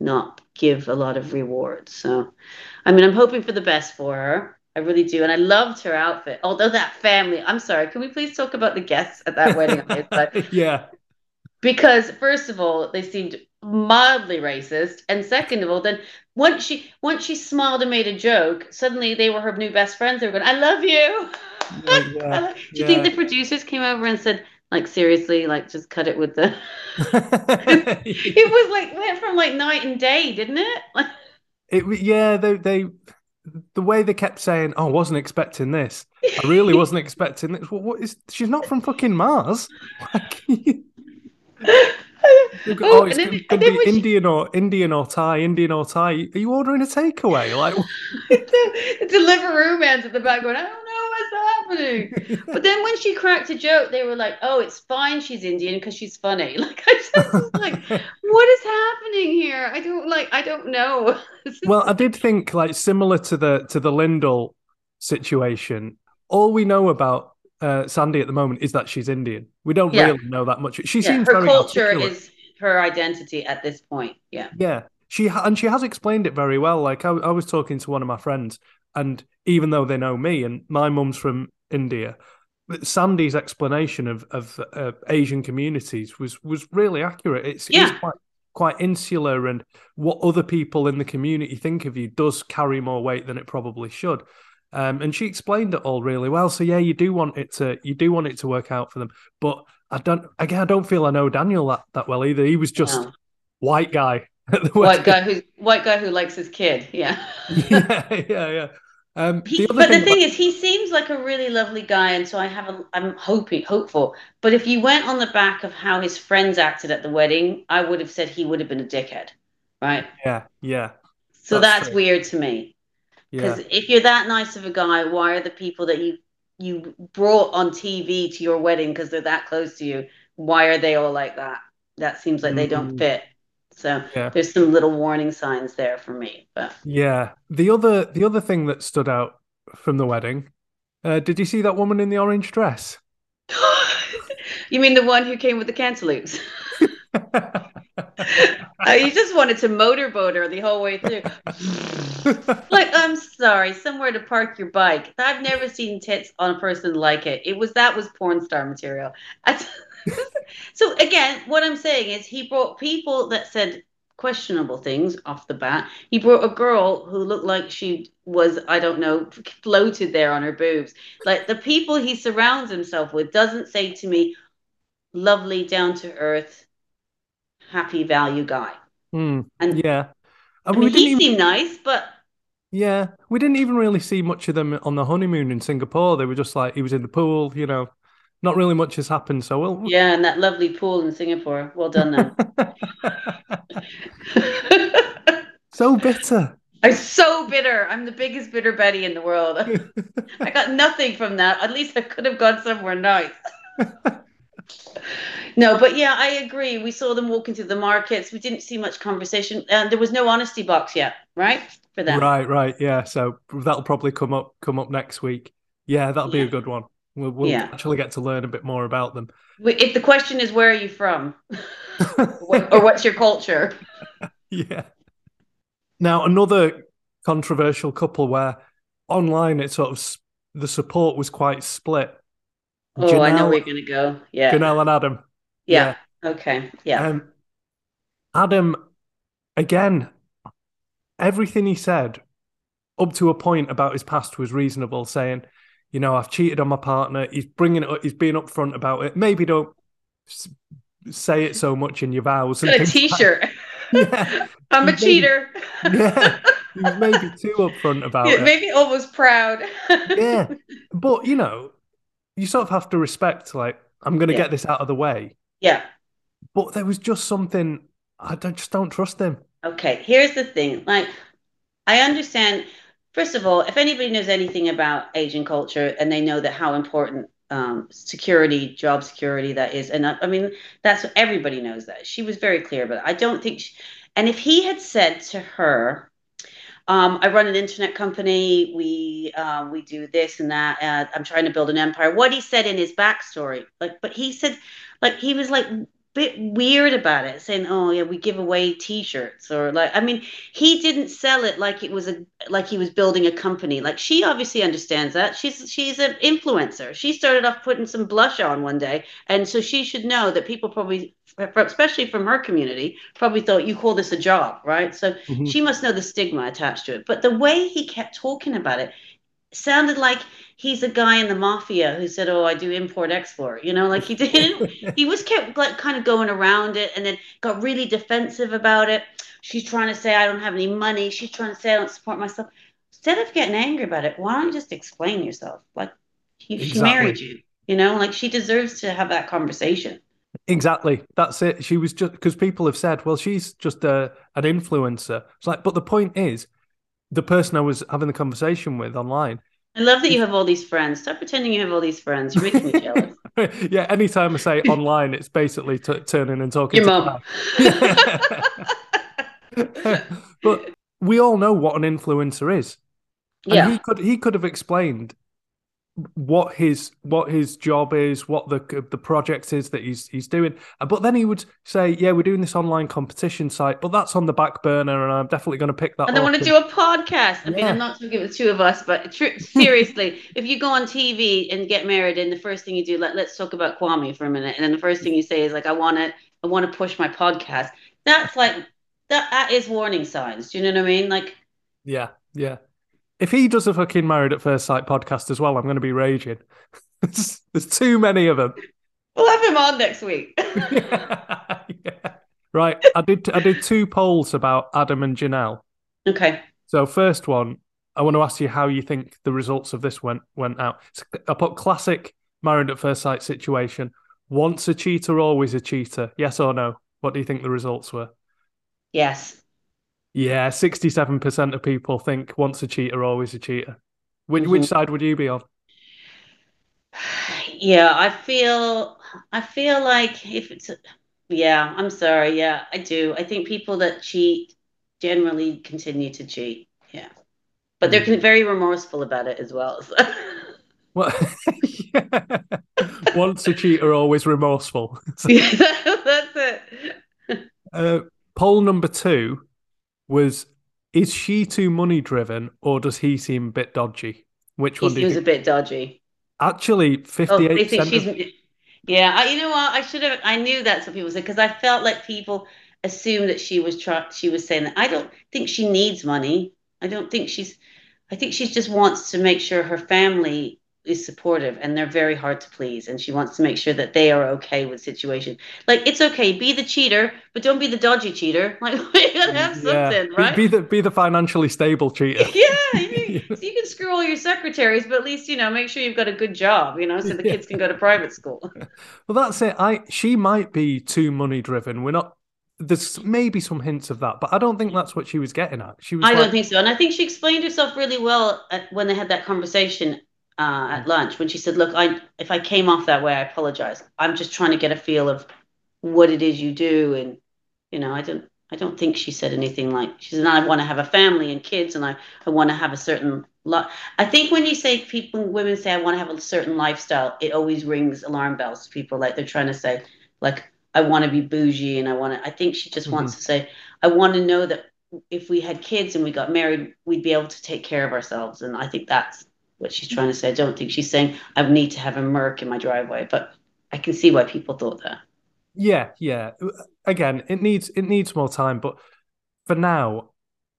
not give a lot of rewards. So, I mean, I'm hoping for the best for her. I really do. And I loved her outfit. Although that family, I'm sorry, can we please talk about the guests at that wedding? yeah. because first of all, they seemed mildly racist. And second of all, then once she once she smiled and made a joke, suddenly they were her new best friends. They were going, I love you. Yeah, yeah, Do you think the producers came over and said, like, seriously, like just cut it with the it was like went from like night and day, didn't it? It yeah, they they the way they kept saying, "Oh, I wasn't expecting this. I really wasn't expecting this." Well, what is? She's not from fucking Mars. Like, oh, Oh, it's then- to be Indian or Indian or Thai, Indian or Thai. Are you ordering a takeaway? Like, the Deliveroo man's at the back going, I don't know what's happening. But then when she cracked a joke, they were like, "Oh, it's fine. She's Indian because she's funny." Like I just was like, "What is happening here? I don't like. I don't know." well, I did think like similar to the to the Lyndall situation. All we know about uh, Sandy at the moment is that she's Indian. We don't Yeah. really know that much. She Yeah, seems her very culture articulate. is her identity at this point. Yeah. Yeah, she ha- and she has explained it very well. Like I, I was talking to one of my friends, and even though they know me and my mum's from India, Sandy's explanation of of uh, Asian communities was was really accurate. It's, it's Yeah. quite quite insular, and what other people in the community think of you does carry more weight than it probably should. Um, and she explained it all really well. So yeah, you do want it to you do want it to work out for them, but I don't again. I don't feel I know Daniel that that well either. He was just No. white guy White guy who white guy who likes his kid. Yeah. yeah, yeah, yeah. Um, He, the but the thing, thing is, he seems like a really lovely guy, and so I have a, I'm hoping, hopeful. But if you went on the back of how his friends acted at the wedding, I would have said he would have been a dickhead, right? yeah, yeah, So That's that's, weird to me. Yeah, Because if you're that nice of a guy, why are the people that you you brought on TV to your wedding because they're that close to you? Why are they all like that? That seems like they don't Mm. fit. So Yeah. there's some little warning signs there for me. But yeah. The other, the other thing that stood out from the wedding. Uh, did you see that woman in the orange dress? you mean the one who came with the cantaloupes? Uh, you just wanted to motorboat her the whole way through. Like, I'm sorry, somewhere to park your bike. I've never seen tits on a person like it. It was that was porn star material. So again, what I'm saying is he brought people that said questionable things off the bat. He brought a girl who looked like she was, I don't know, floated there on her boobs. Like the people he surrounds himself with doesn't say to me, lovely, down to earth, happy value guy. Hmm, And yeah. I mean, he even, seemed nice, but yeah, we didn't even really see much of them on the honeymoon in Singapore. They were just like he was in the pool, you know. Not really much has happened. So we'll. yeah, and that lovely pool in Singapore. Well done, them. so bitter. I'm so bitter. I'm the biggest bitter Betty in the world. I got nothing from that. At least I could have gone somewhere nice. No, but yeah, I agree. We saw them walking through the markets. We didn't see much conversation, and there was no honesty box yet, right? For them. Right, right, yeah. So that'll probably come up come up next week. Yeah, that'll be a good one. We'll, we'll Yeah. actually get to learn a bit more about them. If the question is where are you from, or what's your culture? yeah. Now another controversial couple where online it sort of the support was quite split. Oh, I know Janelle- where you're gonna go. Yeah. Janelle and Adam. yeah. Okay. Yeah. Um, Adam, again, everything he said up to a point about his past was reasonable, saying, you know, I've cheated on my partner. He's bringing it. Up. He's being upfront about it. Maybe don't say it so much in your vows. a T-shirt. yeah, I'm a cheater. yeah, maybe too upfront about yeah, it. Maybe almost proud. yeah, but you know, you sort of have to respect. Like, I'm going to yeah. get this out of the way. Yeah. But there was just something I don't, just don't trust him. Okay, here's the thing. Like, I understand. First of all, if anybody knows anything about Asian culture and they know that how important um, security, job security that is, and I, I, mean that's everybody knows that. She was very clear but. I don't think, she, and if he had said to her, um, "I run an internet company. We um, we do this and that. I'm trying to build an empire." What he said in his backstory, like, but he said, like he was like a bit weird about it saying oh yeah we give away t-shirts or like i mean he didn't sell it like it was a like he was building a company like she obviously understands that she's she's an influencer she started off putting some blush on one day and so she should know that people probably especially from her community probably thought you call this a job right so mm-hmm. she must know the stigma attached to it but the way he kept talking about it sounded like he's a guy in the mafia who said, "Oh, I do import export." You know, like he didn't. he was kept like kind of going around it, and then got really defensive about it. She's trying to say I don't have any money. She's trying to say I don't support myself. Instead of getting angry about it, why don't you just explain yourself? Like he, exactly. she married you. You know, like she deserves to have that conversation. Exactly. That's it. She was just because people have said, well, she's just a, an influencer. It's like, but the point is, the person I was having the conversation with online. I love that you have all these friends. Stop pretending you have all these friends. You're making me jealous. yeah, anytime I say online, it's basically t- turning and talking Your to mom. but we all know what an influencer is. And yeah. he could he could have explained what his what his job is, what the the project is that he's he's doing. Uh, but then he would say, "Yeah, we're doing this online competition site, but that's on the back burner, and I'm definitely going to pick that." Up. And I want to do a podcast. I yeah. mean, I'm not talking with two of us, but tr- seriously, if you go on TV and get married, and the first thing you do, let let's talk about Kwame for a minute, and then the first thing you say is like, "I want to I want to push my podcast." That's like that that is warning signs. Do you know what I mean? Like, yeah, yeah. If he does a fucking Married at First Sight podcast as well, I'm going to be raging. There's too many of them. We'll have him on next week. yeah. Right. I did. I did two polls about Adam and Janelle. Okay. So first one, I want to ask you how you think the results of this went went out. I put classic Married at First Sight situation. Once a cheater, always a cheater. Yes or no? What do you think the results were? Yes. Yeah, sixty-seven percent of people think once a cheater, always a cheater. Which mm-hmm. which side would you be on? Yeah, I feel I feel like if it's yeah, I'm sorry. Yeah, I do. I think people that cheat generally continue to cheat. Yeah, but they're mm. very remorseful about it as well. So. Well, once a cheater, always remorseful. yeah, that's it. Uh, poll number two was is she too money driven or does he seem a bit dodgy? Which one? He was a bit dodgy. Actually, oh, fifty-eight. Oh, of... Yeah, I, you know what? I should have. I knew that's what people said because I felt like people assumed that she was try, she was saying that. I don't think she needs money. I don't think she's. I think she just wants to make sure her family is supportive and they're very hard to please and she wants to make sure that they are okay with situation like it's okay be the cheater but don't be the dodgy cheater like you gotta have something yeah. right be, be, the be the financially stable cheater yeah you, so you can screw all your secretaries but at least you know make sure you've got a good job you know so the yeah. kids can go to private school well that's it i she might be too money driven we're not there's maybe some hints of that, but I don't think that's what she was getting at. She was. I like, don't think so, and I think she explained herself really well at, when they had that conversation uh, at lunch when she said, "Look, I if I came off that way, I apologize. I'm just trying to get a feel of what it is you do." And you know, I don't I don't think she said anything like she said, "I want to have a family and kids, and I I want to have a certain lot." I think when you say people, women say, "I want to have a certain lifestyle," it always rings alarm bells to people. Like they're trying to say, like, "I want to be bougie," and I want to. I think she just mm-hmm. wants to say, "I want to know that." If we had kids and we got married, we'd be able to take care of ourselves, and I think that's what she's trying to say. I don't think she's saying I need to have a Merc in my driveway, but I can see why people thought that. Yeah, yeah. Again, it needs it needs more time, but for now,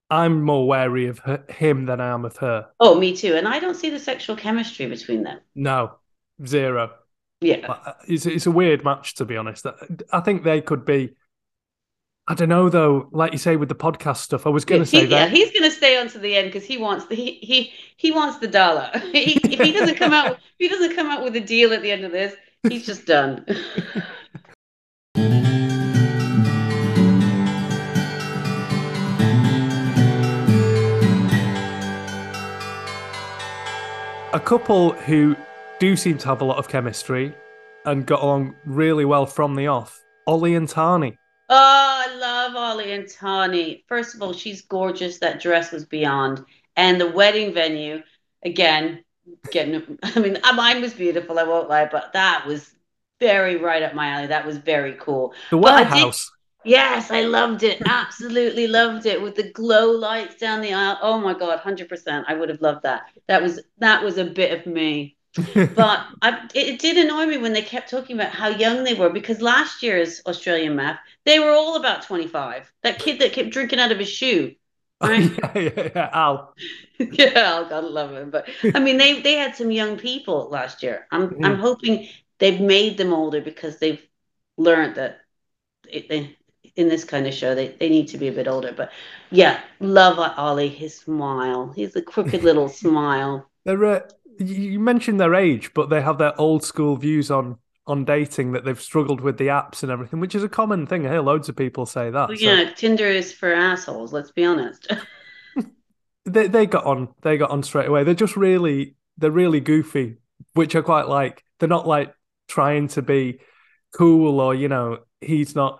I'm more wary of her, him than I am of her. Oh, me too. And I don't see the sexual chemistry between them. No, zero. Yeah. Uh, It's it's a weird match to be honest. I think they could be. I don't know though. Like you say with the podcast stuff, I was going to say He- yeah, that. he's going to stay on to the end because he wants the he he he wants the dollar. he, if he doesn't come out, if he doesn't come out with a deal at the end of this, he's just done. A couple who do seem to have a lot of chemistry and got along really well from the off. Ollie and Tahnee. Oh, I love Ollie and Tahnee. First of all, she's gorgeous. That dress was beyond. And the wedding venue, again, getting, I mean, mine was beautiful, I won't lie, but that was very right up my alley. That was very cool. The But I did- warehouse. Yes, I loved it. Absolutely loved it with the glow lights down the aisle. Oh my God, 100%. I would have loved that. That was that was a bit of me. But I, it, did annoy me when they kept talking about how young they were because last year's Australian MAFS, they were all about 25. That kid that kept drinking out of his shoe. Right? yeah, yeah, yeah. Al. yeah, oh, God love him. But I mean, they they had some young people last year. I'm Mm. I'm hoping they've made them older because they've learned that it, they in this kind of show they, they need to be a bit older. But yeah, love Ollie, his smile. He's a crooked little smile. They're uh, you mentioned their age, but they have their old school views on on dating that they've struggled with the apps and everything, which is a common thing. I hear loads of people say that. Well, so yeah, Tinder is for assholes. Let's be honest. they they got on. They got on straight away. They're just really they're really goofy, which I quite like. They're not like trying to be cool or you know he's not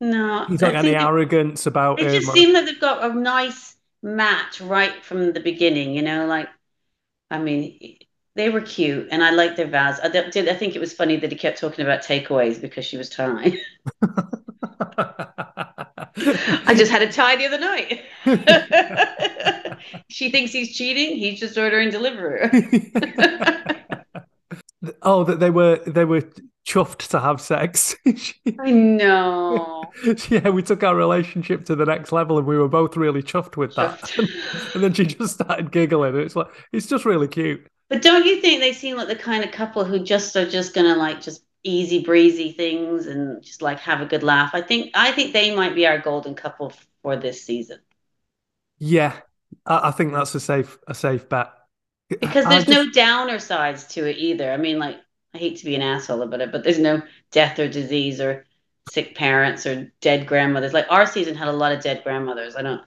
No, he's not got any arrogance about It him. just seemed like they've got a nice match right from the beginning, you know, like I mean, they were cute and I liked their vows. I did I think it was funny that he kept talking about takeaways because she was Thai. I just had a tie the other night. she thinks he's cheating, he's just ordering Deliveroo. Oh, that they were they were chuffed to have sex. I know. yeah, we took our relationship to the next level, and we were both really chuffed with that. and then she just started giggling. It's like it's just really cute. But don't you think they seem like the kind of couple who just are just gonna like just easy breezy things and just like have a good laugh? I think I think they might be our golden couple for this season Yeah, I, I think that's a safe a safe bet. Because there's just- no downer sides to it either. I mean, like I hate to be an asshole about it, but there's no death or disease or sick parents or dead grandmothers. Like our season had a lot of dead grandmothers. I don't.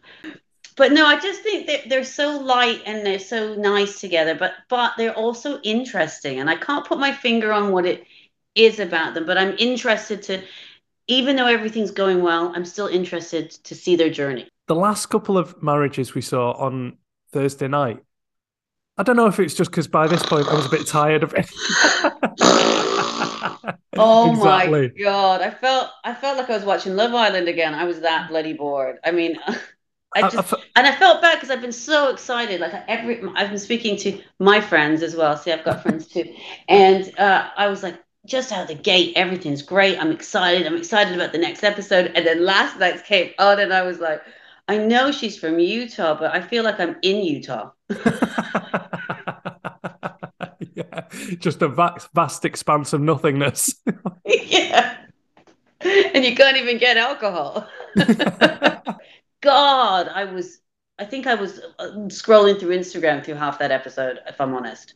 But no, I just think that they're so light and they're so nice together, but but they're also interesting, and I can't put my finger on what it is about them, but I'm interested to, even though everything's going well, I'm still interested to see their journey. the last couple of marriages we saw on Thursday night. I don't know if it's just because by this point I was a bit tired of it. Oh exactly. my god, I felt I felt like I was watching Love Island again. I was that bloody bored. I mean, I I- I just fe- and I felt bad because I've been so excited. Like every I've been speaking to my friends as well. See, I've got friends too, and uh, I was like, just out of the gate, everything's great. I'm excited. I'm excited about the next episode. And then last night's came on, and I was like, I know she's from Utah, but I feel like I'm in Utah. Just a vast, vast expanse of nothingness. yeah, and you can't even get alcohol. God, I was. I think I was uh, scrolling through Instagram through half that episode, if I'm honest.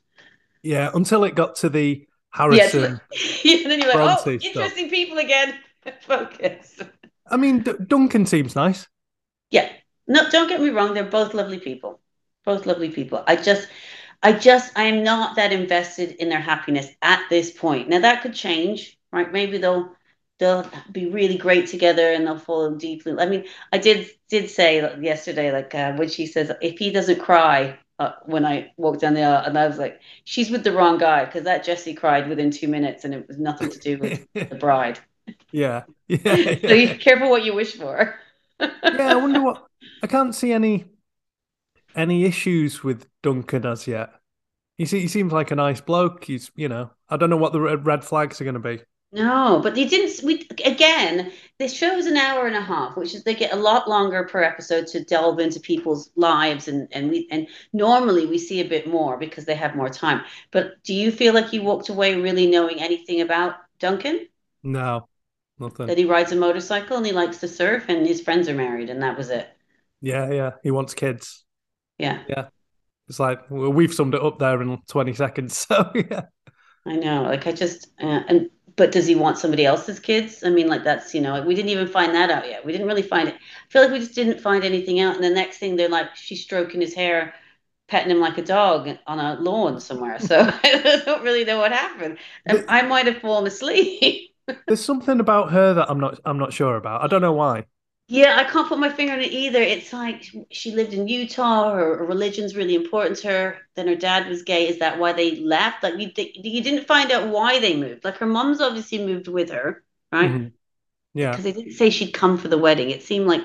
yeah, until it got to the. Harrison. Yeah, and then you're like, oh, Bronte stuff. interesting people again. Focus. I mean, D- Duncan seems nice. Yeah. No, don't get me wrong. They're both lovely people. Both lovely people. I just, I just, I am not that invested in their happiness at this point. Now that could change, right? Maybe they'll, they'll be really great together and they'll fall deeply. I mean, I did, did say yesterday, like uh, when she says, if he doesn't cry uh, when I walked down the aisle, and I was like, she's with the wrong guy because that Jesse cried within two minutes and it was nothing to do with the bride. yeah, yeah, So you careful what you wish for. yeah. I wonder what. I can't see any any issues with Duncan as yet. He, he seems like a nice bloke. He's, you know, I don't know what the red flags are going to be. No, but they didn't. We again, this show's an hour and a half, which is they get a lot longer per episode to delve into people's lives, and and we and normally we see a bit more because they have more time. But do you feel like you walked away really knowing anything about Duncan? No, nothing. That he rides a motorcycle and he likes to surf, and his friends are married, and that was it. Yeah, yeah. He wants kids. Yeah, Yeah. It's like well, we've summed it up there in 20 seconds. So yeah. I know. Like I just uh, and but does he want somebody else's kids? I mean, like that's you know we didn't even find that out yet. We didn't really find it. I feel like we just didn't find anything out. And the next thing they're like she's stroking his hair, petting him like a dog on a lawn somewhere. So I don't really know what happened. And I might have fallen asleep. There's something about her that I'm not I'm not sure about. I don't know why. Yeah, I can't put my finger on it either. It's like she lived in Utah, her, her religion's really important to her. Then her dad was gay. Is that why they left? Like you, you didn't find out why they moved. Like her mom's obviously moved with her, right? Mhm. Yeah. Because they didn't say she'd come for the wedding. It seemed like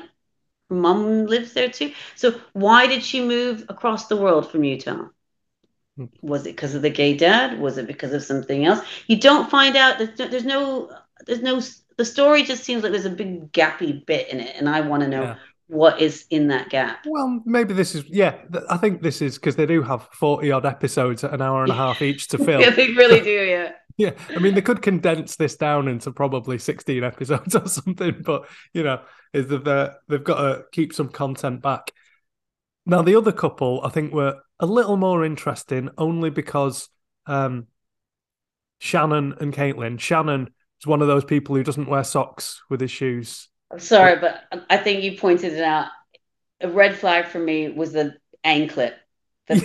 her mom lives there too. So why did she move across the world from Utah? Hmm. Was it because of the gay dad? Was it because of something else? You don't find out. There's no, there's no, there's no. The story just seems like there's a big gappy bit in it, and I want to know Yeah. what is in that gap. Well, maybe this is yeah. th- I think this is because they do have 40 odd episodes at an hour and a half each to fill. Yeah, they really do. Yeah. Yeah, I mean they could condense this down into probably 16 episodes or something, but you know, is that they've got to keep some content back. Now the other couple, I think, were a little more interesting only because um, Shannon and Caitlin. Shannon is one of those people who doesn't wear socks with his shoes. I'm sorry, but I think you pointed it out. A red flag for me was the anklet. The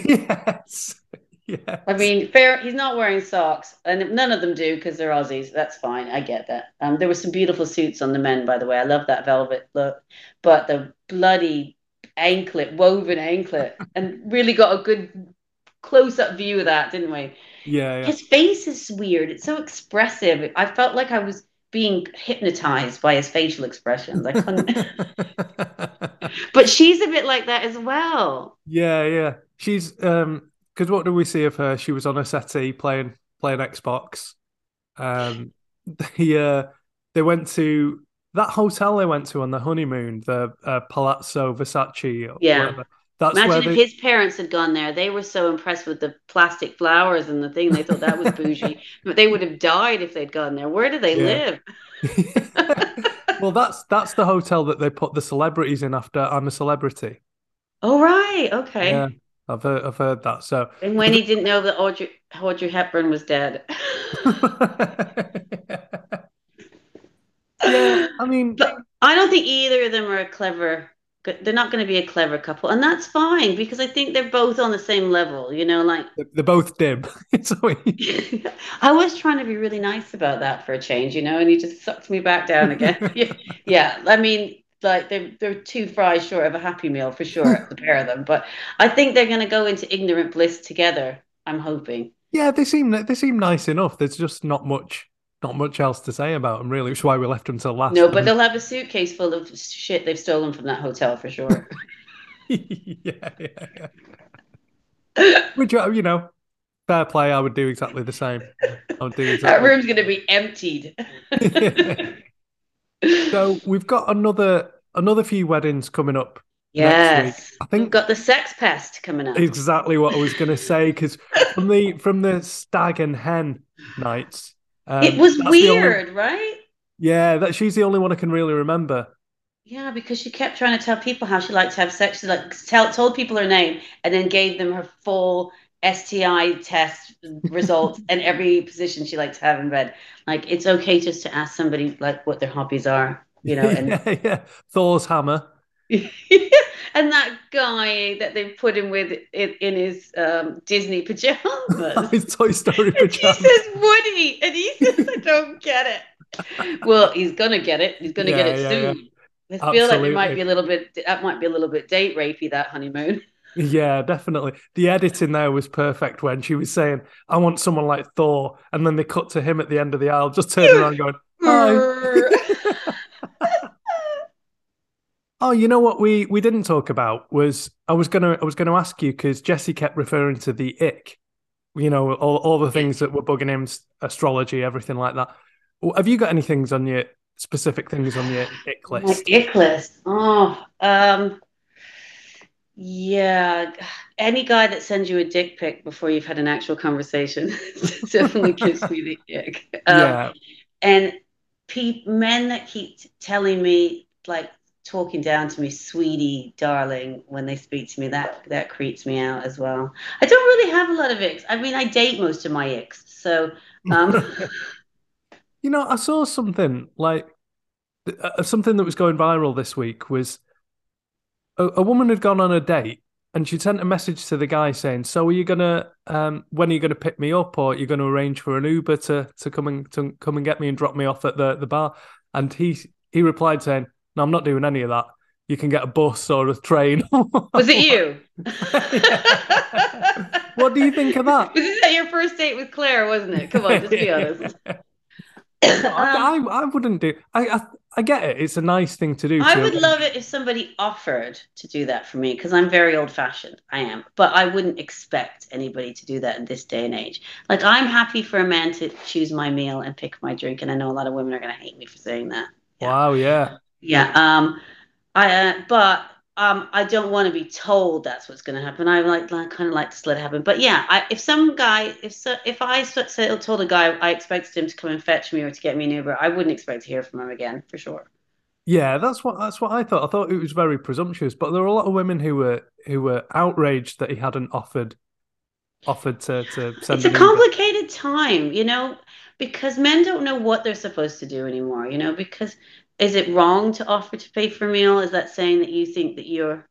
yes, yes. I mean, fair. He's not wearing socks, and none of them do because they're Aussies. That's fine. I get that. Um, there were some beautiful suits on the men, by the way. I love that velvet look, but the bloody anklet, woven anklet, and really got a good close-up view of that, didn't we? Yeah, yeah. His face is weird. It's so expressive. I felt like I was being hypnotized by his facial expressions. I couldn't. but she's a bit like that as well. Yeah, yeah. She's um because what do we see of her? She was on a settee playing playing Xbox. Um they uh they went to that hotel they went to on the honeymoon, the uh, Palazzo Versace or Yeah. whatever. That's Imagine if they his parents had gone there. They were so impressed with the plastic flowers and the thing. They thought that was bougie. but they would have died if they'd gone there. Where do they Yeah. live? Well, that's that's the hotel that they put the celebrities in after I'm a celebrity. Oh, right. Okay. Yeah. I've heard, I've heard that. So And when he didn't know that Audrey, Audrey Hepburn was dead. yeah, I mean, But I don't think either of them are a clever. They're not going to be a clever couple, and that's fine because I think they're both on the same level. You know, like they're both dim. I was trying to be really nice about that for a change, you know, and he just sucked me back down again. yeah, yeah. I mean, like they're they're two fries short of a happy meal for sure, the pair of them. But I think they're going to go into ignorant bliss together. I'm hoping. Yeah, they seem they seem nice enough. There's just not much not much else to say about them, really, which is why we left them till last. No, but they'll have a suitcase full of shit they've stolen from that hotel for sure. yeah, yeah, yeah. Which uh, you know, fair play. I would do exactly the same. I would do that exactly. room's going to be emptied. so we've got another another few weddings coming up. yes, I think we've got the sex pest coming up. exactly what I was going to say because from the from the stag and hen nights, um, it was the only- weird, right? yeah, that she's the only one I can really remember. Yeah, because she kept trying to tell people how she liked to have sex. She like tell, told people her name and then gave them her full STI test results and every position she liked to have in bed. Like it's okay just to ask somebody like what their hobbies are, you know. And yeah, yeah. Thor's hammer. and that guy that they put him with in, in his um, Disney pajamas. His Toy Story And he pajamas. says Woody, and he says, "I don't get it." Well, he's gonna get it. He's gonna get it yeah, soon. I feel like it might be a little bit. That might be a little bit date rapey. That honeymoon. Yeah, definitely. The editing there was perfect when she was saying, I want someone like Thor. And then they cut to him at the end of the aisle, just turning around going, Hi. Oh, you know what we we didn't talk about was I was gonna I was gonna ask you because Jesse kept referring to the ick, you know, all, all the things that were bugging him, astrology, everything like that. Have you got any things on your specific things on your ick list? My ick list. Oh, um, yeah. Any guy that sends you a dick pic before you've had an actual conversation definitely gives me the ick. Um, yeah. And pe- men that keep telling me like talking down to me, sweetie, darling, when they speak to me, that that creeps me out as well. I don't really have a lot of icks. I mean, I date most of my icks, so. Um... you know, I saw something like uh, something that was going viral this week was a, a, woman had gone on a date and she sent a message to the guy saying, "So are you gonna um, when are you gonna pick me up, or are you gonna arrange for an Uber to to come and to come and get me and drop me off at the the bar?" And he he replied saying, "No, I'm not doing any of that. You can get a bus or a train." Was it you? what do you think of that? Was that your first date with Claire? Wasn't it? Come on, just be honest. I, um, I, I wouldn't do. I, I I get it. It's a nice thing to do. I would love it if somebody offered to do that for me because I'm very old fashioned. I am. But I wouldn't expect anybody to do that in this day and age. Like, I'm happy for a man to choose my meal and pick my drink. And I know a lot of women are going to hate me for saying that. Yeah. Wow. Yeah. Yeah. Um, I, uh, but um, I don't want to be told that's what's going to happen. I like, like kind of like to let it happen. But yeah, I, if some guy, if so, if I say, told a guy I expected him to come and fetch me or to get me an Uber, I wouldn't expect to hear from him again for sure. Yeah, that's what that's what I thought. I thought it was very presumptuous, but there were a lot of women who were who were outraged that he hadn't offered offered to to send. It's a complicated time, you know, because men don't know what they're supposed to do anymore. You know, because is it wrong to offer to pay for a meal? Is that saying that you think that you're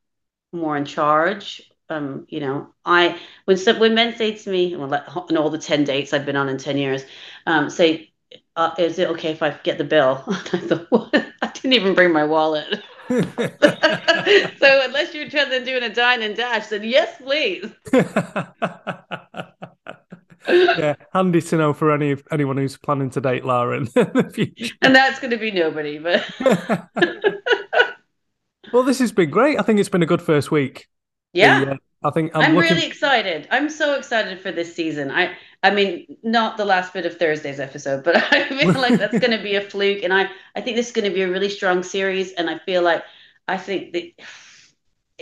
more in charge? Um, you know, I when some, when men say to me, well, in all the ten dates I've been on in ten years, um, say, uh, "Is it okay if I get the bill?" I thought, what? I didn't even bring my wallet. so unless you're trying to do a dine and dash, then yes, please. yeah, handy to know for any anyone who's planning to date Lara in the future. And that's going to be nobody, but. well, this has been great. I think it's been a good first week. Yeah. The, uh, I think I'm, I'm looking... really excited. I'm so excited for this season. I I mean, not the last bit of Thursday's episode, but I feel like that's going to be a fluke, and I I think this is going to be a really strong series, and I feel like I think that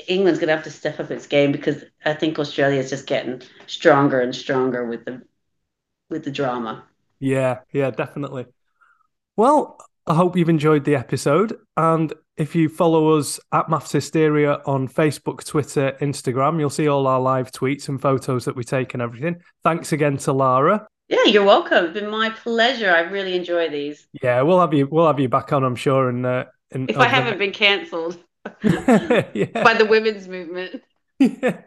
England's going to have to step up its game because I think Australia is just getting stronger and stronger with the with the drama. Yeah, yeah, definitely. Well, I hope you've enjoyed the episode, and if you follow us at MAFS Hysteria on Facebook, Twitter, Instagram, you'll see all our live tweets and photos that we take and everything. Thanks again to Lara. Yeah, you're welcome. It's been my pleasure. I really enjoy these. Yeah, we'll have you. We'll have you back on, I'm sure. And uh, if I haven't the... been cancelled. Yeah. by the women's movement. Yeah.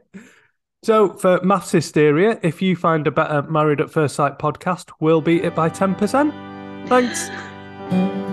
So for MAFS Hysteria, if you find a better Married at First Sight podcast, we'll beat it by 10%. Thanks.